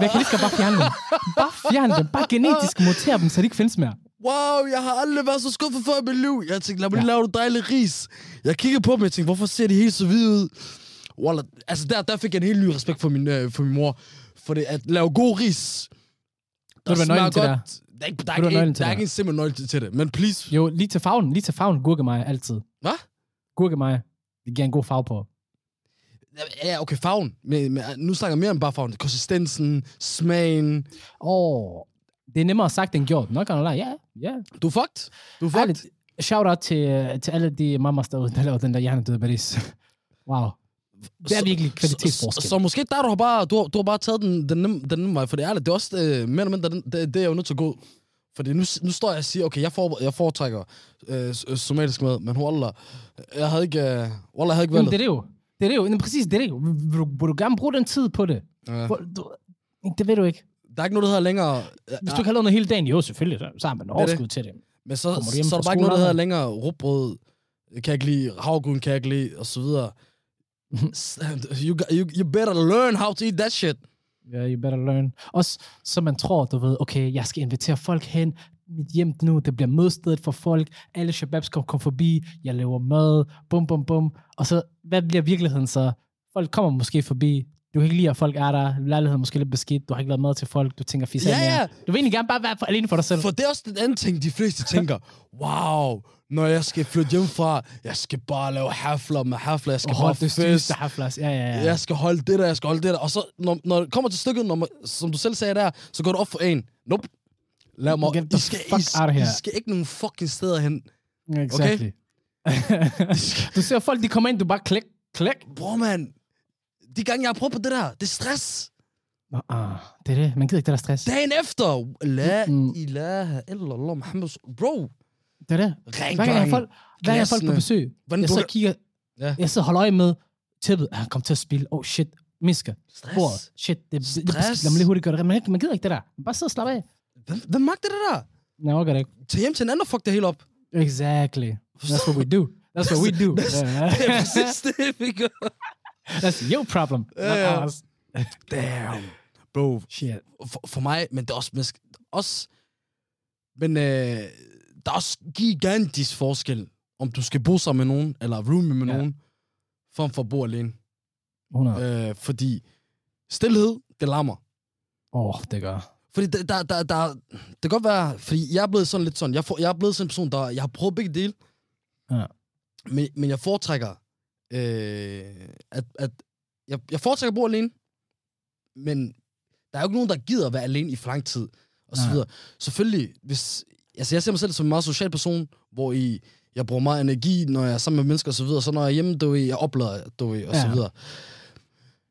Jeg kan lige bare fjerne dem. Bare fjerne dem. Bare genetisk mutere dem, så de ikke findes mere. Wow, jeg har aldrig været så skuffet før i mit liv. Jeg tænkte, lad mig lige Ja. lave noget dejligt ris. Jeg kiggede på dem, jeg tænkte, hvorfor ser de helt så hvide ud? Wallah, altså der, der fik jeg en helt ny respekt for min, øh, for min mor. For det at lave god ris, Ved du, hvad nøglen til det er? Der er ikke, der er ikke, en, der er det ikke en simpel nøgle til det. Men please. Jo, lige til farven. Lige til farven. Gurkemeje, altid. Hvad? Gurkemeje. Det giver en god farve på. Ja, okay, farven. Men, men nu snakker jeg mere om bare farven. Konsistensen, smagen. Åh, oh, det er nemmere sagt end gjort. Not gonna lie. Ja, ja. Du er fucked. Du er fucked. Ærligt. Shout out til, øh, til alle de mamas derude, der laver den der hjernedøde baris. [LAUGHS] wow. Det er Så- virkelig Så, kvalitetsforskel. så måske der, du har bare, du har, du har bare taget den, den, nemme, den nemme vej, for det er ærligt, det er også øh, mere eller mindre den, det, det, er jo nødt til at gå Fordi nu, nu står jeg og siger, okay, jeg, for, jeg foretrækker øh, øh, somalisk mad, men wallah, jeg havde ikke, øh, wallah, jeg havde ikke Jamen, valget. det er det jo. Det er det jo. Jamen, præcis, det er det jo. Vil du, vil du gerne bruge den tid på det? Ja. Hvor- Du, det ved du ikke. Der er ikke noget, der hedder længere... Hvis du ikke har lavet noget hele dagen, jo selvfølgelig, så, så har man det. overskud til det. Men så, hjem så er der bare ikke noget, der hedder længere rugbrød, kan jeg ikke lide, havgryn kan jeg ikke lide, og så videre. [LAUGHS] You, you, you better learn how to eat that shit. Ja, yeah, you better learn. Også så man tror, du ved, okay, jeg skal invitere folk hen, mit hjem nu, det bliver mødestedet for folk, alle shababs kommer kom forbi, jeg laver mad, bum, bum, bum. Og så, hvad bliver virkeligheden så? Folk kommer måske forbi, du kan ikke lide, at folk er der, lejligheden er måske lidt beskidt, du har ikke lavet mad til folk, du tænker, fis Ja, ja. Du vil egentlig gerne bare være for, alene for dig selv. For det er også den anden ting, de fleste tænker. [LAUGHS] Wow, når jeg skal flytte hjemmefra, jeg skal bare lave hafler med hafler, jeg skal og bare hold det fest. haflas. Ja, ja, ja. Jeg skal holde det der, jeg skal holde det der. Og så, når, når det kommer til stykket, når man, som du selv sagde der, så går det op for en. Nope. Lad mig, Get the I skal, fuck I, out of here. I skal ikke nogen fucking steder hen. Exactly. [LAUGHS] du ser folk, de kommer ind, du bare klik, klik. Bror, man. De gange, jeg har prøvet på det der, det er stress. Ah, det er det. Man gider ikke det der stress. Dagen efter. La Mm. ilaha illallah Muhammad. Bro. Det er det. Rengøring. Hver gang jeg har folk, hver gang folk på besøg, Hvordan jeg så kigger, Ja. jeg og holder øje med tippet. Han kom til at spille. Oh shit, misker. Stress. Bordet. Shit, det, det, det, det Stress. lad mig lige hurtigt gøre det. Man, man gider ikke det der. Bare sidder og slapper af. Hvem, hvem magter det der? Nej, orker det. Tag hjem til en anden og fuck det hele op. Exactly. That's what we do. That's what we do. [LAUGHS] That's- Ja. Det er præcis det, vi gør. That's your problem. Not ours. Damn. Bro, Shit. for, for mig, men det er også... Også men øh, der er også gigantisk forskel, om du skal bo sammen med nogen, eller roomie med ja. nogen, frem for at bo alene. 100. Øh, fordi stillhed, det larmer. Åh, oh, det gør. Fordi der, der, der, der, det kan godt være, fordi jeg er blevet sådan lidt sådan, jeg, for, jeg er blevet sådan en person, der, jeg har prøvet begge dele, Ja. men, men jeg foretrækker, øh, at, at jeg, jeg foretrækker at bo alene, men der er jo ikke nogen, der gider at være alene i for lang tid, og så Nej. videre. Selvfølgelig, hvis, altså jeg ser mig selv som en meget social person, hvor i, jeg bruger meget energi, når jeg er sammen med mennesker og så videre, så når jeg er hjemme, du jeg oplader, du og så Ja. videre.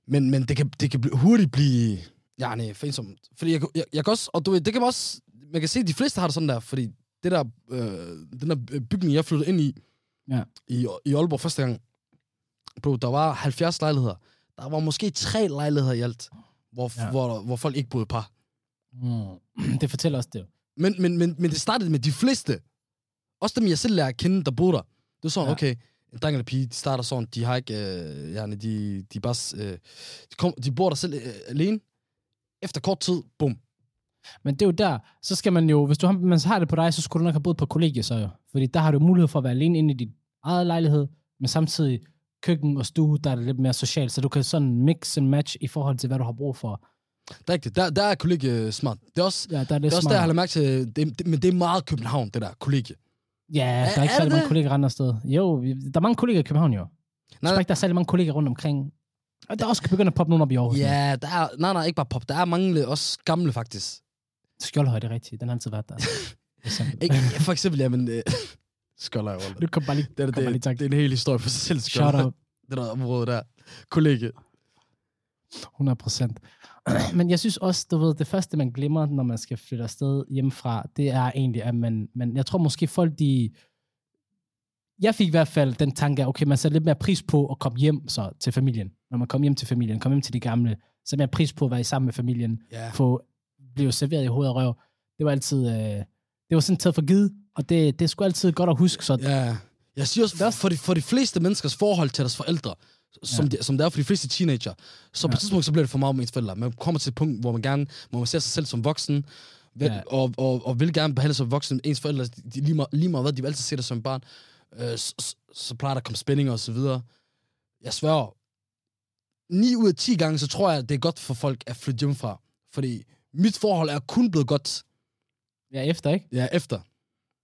Men, men det kan, det kan hurtigt blive, ja, nej, for ensomt. Fordi jeg, jeg, jeg kan også, og du ved, det kan man også, man kan se, at de fleste har det sådan der, fordi det der, øh, den der bygning, jeg flyttede ind i, Ja. i, i Aalborg første gang, bro, der var 70 lejligheder. Der var måske tre lejligheder i alt, hvor, Ja. ja. hvor, hvor folk ikke boede par. Mm. [CLEARS THROAT] Det fortæller også det. Men, men, men, men det startede med de fleste. Også dem, jeg selv lærer at kende, der boede der. Det er sådan, Ja. ja. okay, en dreng eller pige, de starter sådan, de har ikke, øh, yani, de, de, bare, øh, de, kom, de bor der selv øh, alene. Efter kort tid, bum. Men det er jo der, så skal man jo, hvis du har, man har det på dig, så skulle du nok have boet på kollegie så jo. Fordi der har du mulighed for at være alene inde i din eget lejlighed, men samtidig køkken og stue, der er det lidt mere socialt, så du kan sådan mix and match i forhold til, hvad du har brug for. Rigtigt. Der, der er kollegie smart. Det er også, Ja, der er det, det er også der, smart. jeg har lagt mærke til, det, det, men det er meget København, det der kollegie. Ja, der er, ikke er særlig det mange det? kolleger andre steder. Jo, der er mange kolleger i København jo. Jeg Nej, tror ikke, der er særlig mange kolleger rundt omkring. Og der er også begyndt at poppe nogen op i Aarhus. Ja, der er, nej, nej, ikke bare pop. Der er mange også gamle, faktisk. Skjoldhøj, det er rigtigt. Den har altid været der. Ikke, [LAUGHS] for eksempel, ja, men... Øh, Skolder jeg Du kan bare lige, det, er, kom bare lige det, tak. det, er en hel historie for sig selv. Shout Skjold. out. [LAUGHS] Det der område der. Kollega. 100 procent. [CLEARS THROAT] Men jeg synes også, du ved, det første, man glemmer, når man skal flytte afsted hjemmefra, det er egentlig, at man, man jeg tror måske folk, de... Jeg fik i hvert fald den tanke, at okay, man sætter lidt mere pris på at komme hjem så, til familien. Når man kommer hjem til familien, kommer hjem til de gamle, så mere pris på at være sammen med familien, Ja. få blive serveret i hoved og røv. Det var altid, øh, det var sådan taget for givet, og det, det er sgu altid godt at huske, så Ja. Jeg siger også, Det også- for de, for de fleste menneskers forhold til deres forældre, som, Ja. ja. de, som det er for de fleste teenager, så på Ja. et tidspunkt, så bliver det for meget med ens forældre. Man kommer til et punkt, hvor man gerne, hvor man ser sig selv som voksen, vil, Ja. og, og, og, vil gerne behandle sig som voksen. Ens forældre, de, de, lige, meget, lige meget hvad, de vil altid se dig som barn. Øh, så, så, plejer der at komme spændinger og så videre. Jeg sværger, 9 ud af 10 gange, så tror jeg, det er godt for folk at flytte hjemmefra. Fordi mit forhold er kun blevet godt ja, efter, ikke? ja, efter.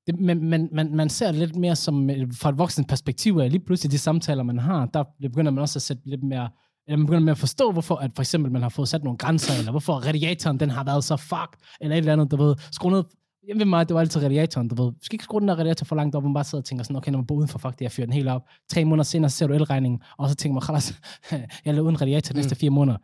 Det, men man, man, man ser det lidt mere som øh, fra et voksen perspektiv lige pludselig de samtaler, man har, der begynder man også at sætte lidt mere, eller man begynder med at forstå, hvorfor at for eksempel man har fået sat nogle grænser, eller hvorfor radiatoren den har været så fuck, eller et eller andet, du ved, skru ned. Jeg ved mig, det var altid radiatoren, du ved. Du skal ikke skrue den der radiator for langt op, og man bare sidder og tænker sådan, okay, når man bor udenfor, fuck det, jeg fyrer den helt op. Tre måneder senere, så ser du elregningen, og så tænker man, "Khalas, [LAUGHS] jeg laver uden radiator de næste fire måneder.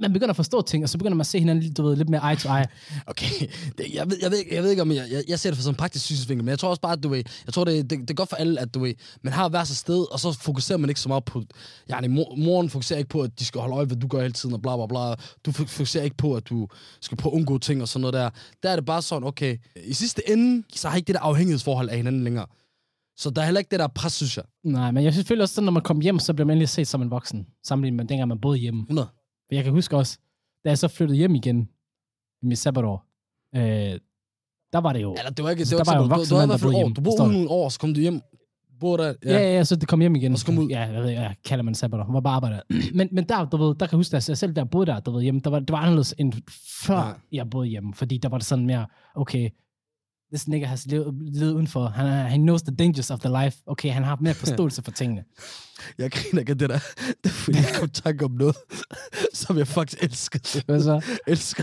Man begynder at forstå ting, og så begynder man at se hinanden du ved, lidt mere eye to eye. Okay, [LAUGHS] det, jeg, ved, jeg, ved, ikke- jeg ved ikke, om jeg, jeg, jeg ser det fra sådan en praktisk synsvinkel, men jeg tror også bare, at du ved, jeg tror, det, det, det er godt for alle, at du ved, man har hver sit sted, og så fokuserer man ikke så meget på, yani, mor, moren fokuserer ikke på, at de skal holde øje, hvad du gør hele tiden, og bla bla bla. Du fok- fokuserer ikke på, at du skal prøve at undgå ting og sådan noget der. Der er det bare sådan, okay, i sidste ende, så har ikke det der afhængighedsforhold af hinanden længere. Så der er heller ikke det der pres, synes jeg. Nej, men jeg synes selvfølgelig også, sådan, når man kommer hjem, så bliver man endelig set som en voksen, sammenlignet med dengang man boede hjemme. 100. Jeg kan huske også, da jeg så flyttede hjem igen i mit sabbatår, øh, der var det jo... Eller det var ikke, det der var, var jo voksen du, du, mand, der boede hjemme. Du boede nogle år, så kom du hjem. Boede der, Ja, ja, ja, så det kom hjem igen. Og så kom ud. Ja, jeg ved, jeg kalder man sabbatår. Hun var bare arbejder. men, men der, du ved, der kan jeg huske, at jeg selv der boede der, du ved, hjemme, der var, det var anderledes end før Ja. jeg boede hjemme. Fordi der var det sådan mere, okay, this nigga has levet, levet udenfor. Han, er- he knows the dangers of the life. Okay, han har mere forståelse for tingene. [LAUGHS] Jeg griner ikke det der. Det er fordi, jeg kom tanke om noget, [LAUGHS] som jeg faktisk elskede. Hvad så? [LAUGHS] elsker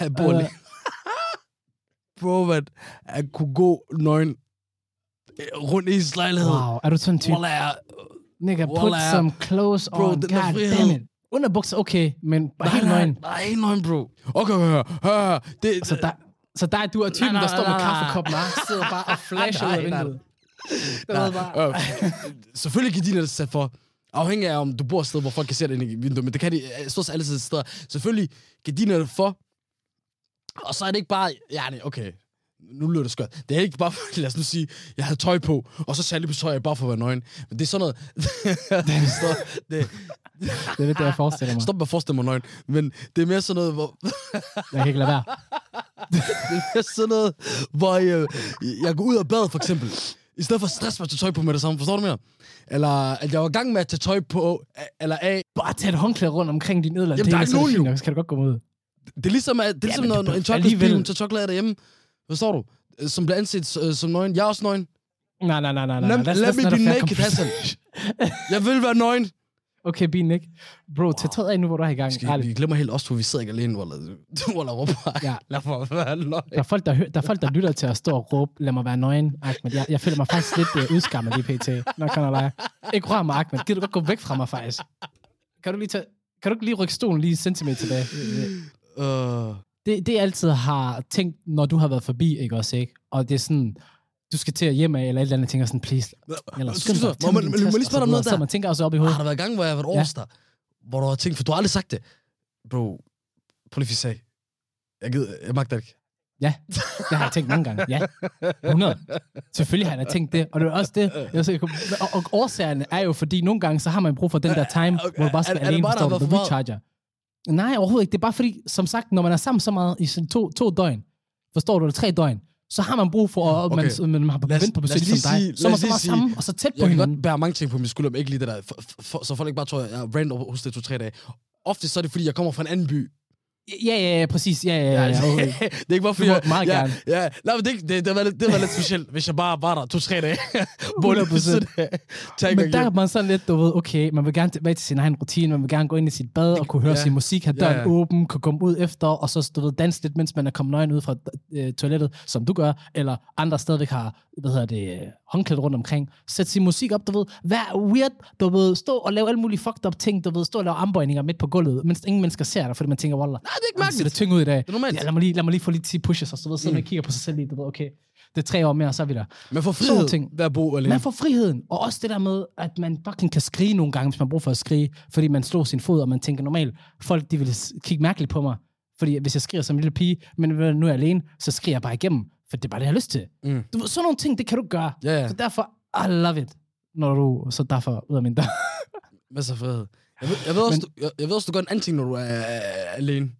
at bo Øh. alene. [LAUGHS] Bro, man, at kunne gå nøgen øh, rundt i hans lejlighed. Wow, er du sådan en type? Wallah, jeg- Nigga, put Wallah. some clothes Bro, on. God damn it. Underbukser, okay, men bare nej, helt nej, nøgen. nej, helt nøgen, bro. Okay, hør, hør, det, Så der, så der er du er typen, Nej, nej, der står med nej, nej. kaffekoppen og sidder bare og flasher ud af Nej, nej. vinduet. Du ved bare, øh, selvfølgelig kan dine sat for, afhængig af om du bor et sted, hvor folk kan se dig ind i vinduet, men det kan de øh, stort set alle steder. Selvfølgelig kan dine for, og så er det ikke bare, ja, nej, okay, nu lyder det skørt. Det er ikke bare, [LAUGHS] lad os nu sige, jeg havde tøj på, og så særligt på tøj bare for at være nøgen. Men det er sådan noget, [LAUGHS] det, det, det er lidt det, jeg forestiller mig. stop med at forestille mig nøgen, men det er mere sådan noget, hvor, [LAUGHS] Jeg kan ikke lade være. det er mere sådan noget, hvor jeg, jeg går ud af badet, for eksempel. I stedet for at stresse mig til tøj på med det samme. Forstår du mere? Eller at jeg var i gang med at tage tøj på, eller af. Bare tag et håndklæde rundt omkring din yderland. Jamen, der er ikke nogen jo. Så kan du godt gå ud. Det er ligesom, at, det er ligesom men når bør- en chokolade alligevel- tager chokolade derhjemme. Forstår du? Som bliver anset øh, som nøgen. Jeg er også nøgen. Nej, nej, nej, nej. nej. Lad, lad be fair naked. Hassan. Jeg vil være nøgen. Okay, be Nick. Bro, tag tøjet af nu, hvor du er i gang. Skal, vi glemmer helt os to, vi sidder ikke alene, hvor du holder [LAUGHS] råber. Ja. [LAUGHS] Lad mig være løgn. Der er, folk, der, hø- der er folk, der lytter til at stå og råbe, lad mig være nøgen, Ahmed. Jeg, jeg føler mig faktisk lidt uh, udskammet lige pt. Nå, kan jeg lege. Ikke rør mig, Ahmed. Gider du godt gå væk fra mig, faktisk? Kan du lige, tage, kan du ikke lige rykke stolen lige en centimeter tilbage? Uh, Det, det jeg altid har tænkt, når du har været forbi, ikke også, ikke? Og det er sådan, du skal til at hjem af, eller et eller andet, tænker sådan, please. Eller skynd du, dig, må man- må lige spørge dig om så noget der? Så man tænker også op i hovedet. har der været gange, hvor jeg har været Ja. overstar, hvor du har tænkt, for du har aldrig sagt det. Bro, prøv lige sige. Jeg, gider, jeg magter ikke. Ja, det har jeg tænkt mange gange. Ja, 100. Selvfølgelig har jeg tænkt det. Og det er også det. Jeg så, og, og årsagerne er jo, fordi nogle gange, så har man brug for den der [LAUGHS] time, Okay, hvor du bare skal er- er det alene bare, der forstå har du, recharger. Nej, overhovedet ikke. Det er bare fordi, som sagt, når man er sammen så meget i to, to døgn, forstår du det, tre døgn, så har man brug for, at Okay. man, man har Lad vendt på besøg som dig. sige- så er man så meget sige- sammen, og så tæt på Jeg kan hinanden. godt bære mange ting på min skulder, men ikke lige det der. For, for, så folk ikke bare tror, at jeg er random hos det to-tre dage. Ofte så er det, fordi jeg kommer fra en anden by. Ja, ja, ja, præcis. Ja, ja, ja. ja, okay. [LAUGHS] det er ikke må jeg, meget ja, gerne. Ja, nej, men det, det, det, var lidt, det var lidt specielt, hvis jeg bare var der to-tre dage. [LAUGHS] 100%. [LAUGHS] Men der er man sådan lidt, du ved, okay, man vil gerne tilbage til sin egen rutine, man vil gerne gå ind i sit bad og kunne høre ja. sin musik, have Ja, døren ja. åben, kunne komme ud efter, og så du ved, danse lidt, mens man er kommet nøgen ud fra øh, toilettet, som du gør, eller andre stadigvæk har, hvad hedder det, øh, håndklæde rundt omkring. Sæt sin musik op, du ved, vær weird, du ved, stå og lave alle mulige fucked up ting, du ved, stå og lave armbøjninger midt på gulvet, mens ingen mennesker ser dig, fordi man tænker, wallah, Nej, det er ikke mærkeligt. det tyng ud i dag. Det er normalt. Ja, lad mig lige, lad mig lige få lige 10 pushes, og så, ved, så mm. man kigger på sig selv lige, du ved, okay, det er tre år mere, og så er vi der. Men for Sådan frihed, ting. ved at bo alene. Man får friheden, og også det der med, at man fucking kan skrige nogle gange, hvis man bruger for at skrige, fordi man slår sin fod, og man tænker normalt, folk de vil kigge mærkeligt på mig, fordi hvis jeg skriger som en lille pige, men nu er jeg alene, så skriger jeg bare igennem, for det er bare det, jeg har lyst til. Mm. Du sådan nogle ting, det kan du gøre. Ja, ja. Så derfor, I love it, når du så derfor ud af min dør. Masser af frihed. Jeg ved, jeg ved, også, Men- du, jeg, jeg ved også, du gør en anden ting, når du er øh, alene.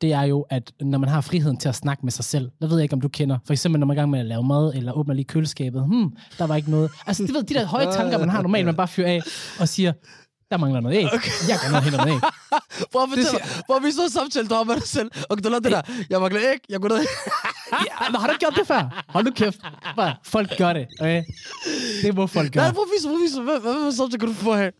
det er jo, at når man har friheden til at snakke med sig selv, der ved jeg ikke, om du kender, for eksempel når man er i gang med at lave mad, eller åbner lige køleskabet, hmm, der var ikke noget. Altså, det ved de der [LAUGHS] høje tanker, man har normalt, man bare fyrer af, og siger, der mangler noget æg. Okay. Jeg ned og henter noget æg. [LAUGHS] Prøv at fortælle hvor vi så samtale, du har med dig selv. Okay, du lavede det der. Jeg mangler ikke. Jeg går ned. Ja, men har du gjort det før? Hold nu kæft. Bare, folk gør det, okay? Det må folk gøre. Nej, vise, prøv at vise. Hvad, hvad, hvad samtale kan du få her?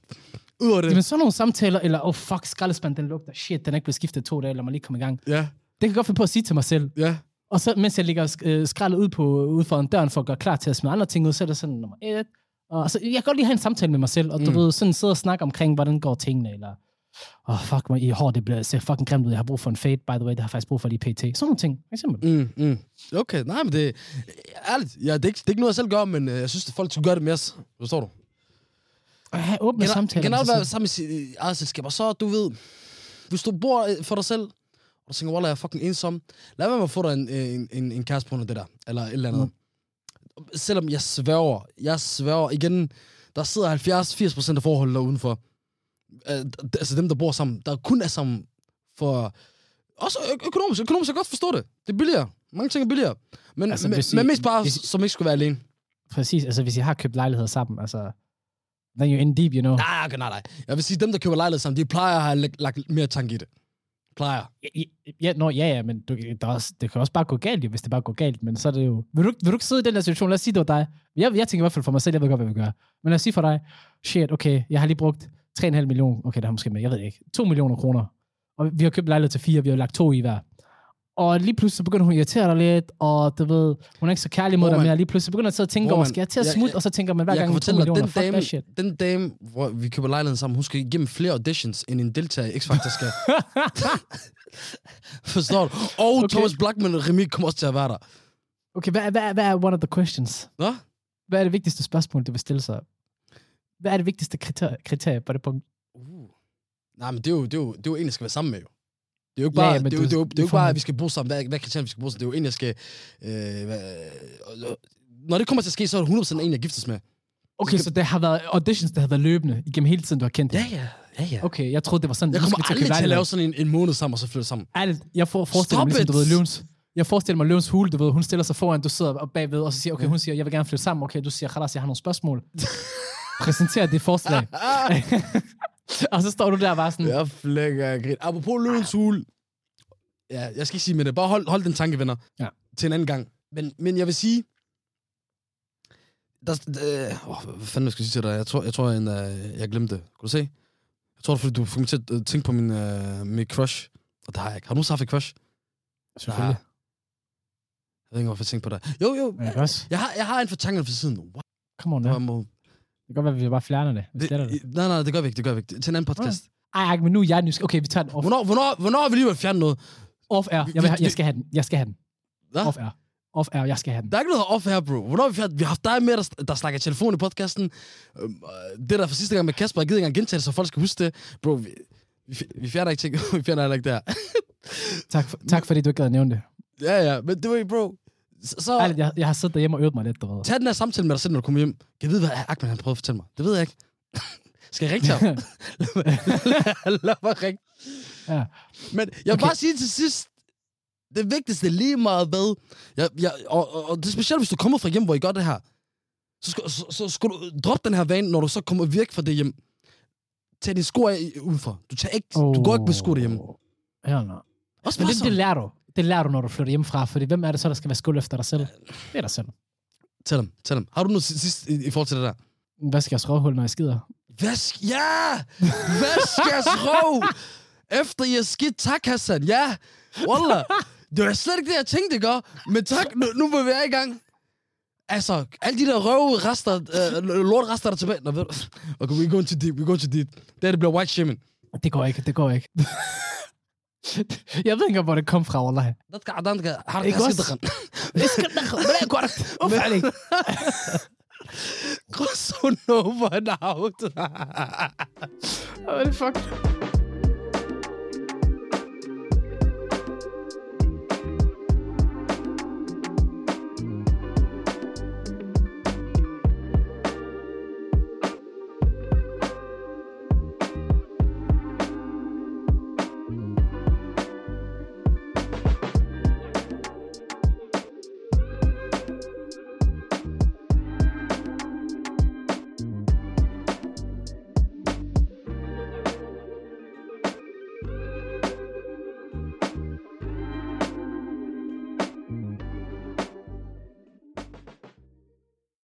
Udover det. Men sådan nogle samtaler, eller, oh fuck, skraldespand, den lugter. Shit, den er ikke blevet skiftet to dage, lad mig lige komme i gang. Ja, Det kan godt finde på at sige til mig selv. ja. Og så, mens jeg ligger øh, skraldet ud, på, ude foran døren for at gøre klar til at smide andre ting ud, så er det sådan nummer et. Og så, jeg kan godt lige have en samtale med mig selv, og du Mm. ved, sådan sidde og snakke omkring, hvordan går tingene, eller oh, fuck mig, i hår, det bliver, ser fucking grimt ud. Jeg har brug for en fade, by the way. Det har faktisk brug for lige pt. Sådan nogle ting, for eksempel. Mm, mm. Okay, nej, men det... Ærligt, ja, det, er ikke, det er ikke noget, jeg selv gør, men øh, jeg synes, at folk skulle gøre det mere. Forstår du? At have åbne Gener- samtaler. Generelt være sammen sit eget selskab, og så, du ved, hvis du bor øh, for dig selv, og du tænker, Wallah, jeg er fucking ensom, lad være med at få dig en, en, en, en kæreste på af det der, eller et eller andet. Mm. Selvom jeg sværger, jeg sværger, igen, der sidder 70-80% af forhold der udenfor. Øh, altså dem, der bor sammen, der kun er sammen for... Også ø- økonomisk, økonomisk, jeg godt forstå det. Det er billigere. Mange ting er billigere. Men, Altså, men, I- men mest bare, hvis I- som ikke skulle være alene. Præcis, altså hvis I har købt lejligheder sammen, altså, then you're in deep, you know. Nej, nej, nej. Jeg vil sige, dem, der køber lejlighed sammen, de plejer at have lagt, lagt mere tanke i det. Plejer. Ja, ja, nå, ja, ja, men du, der er også, det kan også bare gå galt, jo, hvis det bare går galt, men så er det jo... Vil du, vil du ikke sidde i den der situation? Lad os sige, det var dig. Jeg, jeg tænker i hvert fald for mig selv, jeg ved godt, hvad vi gør. Men lad os sige for dig, shit, okay, jeg har lige brugt 3,5 millioner, okay, der har måske med, jeg ved ikke, 2 millioner kroner. Og vi har købt lejlighed til fire, vi har lagt to i hver. Og lige pludselig begynder hun at irritere dig lidt, og du ved, hun er ikke så kærlig mod dig mere. Lige pludselig begynder at sidde og tænke over, skal jeg til at smutte? Og så tænker man hver gang kan 2 fortælle dig, millioner, den fuck dame, shit. den dame, hvor vi køber lejligheden sammen, hun skal igennem flere auditions, end en deltager i X-Factor skal. [LAUGHS] Forstår du? Og Okay. Thomas Blackman og Remy kommer også til at være der. Okay, hvad, hvad, hvad er one of the questions? Nå? Hvad er det vigtigste spørgsmål, du vil stille sig? Hvad er det vigtigste kriterie, kriterie på det punkt? Uh. Nej, men det er, jo, det, er jo, det er jo en, jeg skal være sammen med, jo. Det er jo ikke Ja, bare, ja, ja, det er, du- det er, det er jo ikke bare, at vi skal bo sammen. Hvad, hvad er kriterierne, vi skal bo sammen? Det er jo en, jeg skal... Øh, hvad, når det kommer til at ske, så er det 100% en, jeg giftes med. Okay, så det har været auditions, der har været løbende igennem hele tiden, du har kendt det. ja. ja, ja. Okay, jeg troede, det var sådan, Jeg kommer skal aldrig til at lave sådan en, en måned sammen, og så flytte sammen. Ærligt, jeg får, forestiller Stop mig ligesom, du ved, løvens, jeg forestiller mig løvens hule, du ved, hun stiller sig foran, du sidder bagved, og så siger, okay, hun siger, jeg vil gerne flytte sammen, okay, du siger, Khalas, jeg har nogle spørgsmål. [LAUGHS] Præsenterer det forslag. [LAUGHS] og så står du der bare sådan, Jeg flækker af grin. Apropos løvens hule. Ja, jeg skal ikke sige med det. Bare hold, hold den tanke, venner. Ja. Til en anden gang. Men, men jeg vil sige... Der, øh, åh, hvad fanden skal jeg sige til dig? Jeg tror, jeg, tror jeg, øh, jeg glemte det. Kunne du se? Jeg tror, fordi du fik mig til at øh, tænke på min, øh, min crush. Og det har jeg ikke. Har du nogensinde haft et crush? selvfølgelig. Jeg ved ikke, hvorfor jeg tænkte på dig. Jo, jo. Også? Jeg har, jeg har en for tankerne for siden. What? Come on, Ja. Det kan godt være, at vi bare fjerner det. Vi Det, det. nej, nej, det gør vi ikke. Det gør vi ikke. Til en anden podcast. Ej, ej, men nu er jeg nysgerrig. Okay, vi tager den off, Hvornår, hvornår, hvornår har vi lige været fjernet noget? off air. Jeg, vil, jeg skal have den. Jeg skal have den. Hvad? Off air. Off air, jeg skal have den. Der er ikke noget off her, bro. Hvornår har vi fjernet? Vi har haft dig med, der, der snakker telefon i podcasten. Øhm, øh, Det der for sidste gang med Kasper, jeg gider ikke engang gentage det, så folk skal huske det. Bro, vi, vi, vi fjerner ikke ting. [LAUGHS] vi fjerner heller ikke der. Tak, for, tak fordi du ikke gad at nævne det. ja, ja, men det var ikke, bro. Så, så Ærligt, jeg, jeg har siddet derhjemme og øvet mig lidt, du ved. tag den her samtale med dig selv, når du kommer hjem. Kan jeg vide, hvad Ahmed han prøvede at fortælle mig? Det ved jeg ikke. [LAUGHS] skal jeg ringe til ham? [LAUGHS] [LAUGHS] Lad mig ringe. Ja. Men jeg vil Okay. bare sige til sidst, det vigtigste lige meget hvad, jeg, jeg, og, og, og, det er specielt, hvis du kommer fra hjem, hvor I gør det her, så skal, så, så skal du droppe den her vane, når du så kommer væk fra det hjem. Tag dine sko af udenfor. Du, tager ikke, oh. du går ikke med sko derhjemme. Hell no. Også Men det, det sådan. lærer du. Det lærer du, når du flytter hjemmefra, fordi hvem er det så, der skal være skuld efter dig selv? Det er dig selv. Tag dem, tag dem. Har du noget si- sidst i, i forhold til det der? Hvad skal jeg skrøvhul, når jeg skider? Vask, ja! Vask jeres rov! Efter I er skidt, tak Hassan, ja! Wallah! Det var slet ikke det, jeg tænkte, ikke? Men tak, nu, nu må vi være i gang. Altså, alle de der røvrester, øh, lortrester der er tilbage. Nå, ved du, okay, we going too deep, we going too deep. Det her, det bliver white shaming. Det går ikke, det går ikke. [LAUGHS] jeg ved ikke hvor det kom fra, wallahi. det caddaanka xarka iska dhaqan. Iska dhaqan, balaa ku aragta. Uf calay. Qosu nova dhaawt. Holy fuck.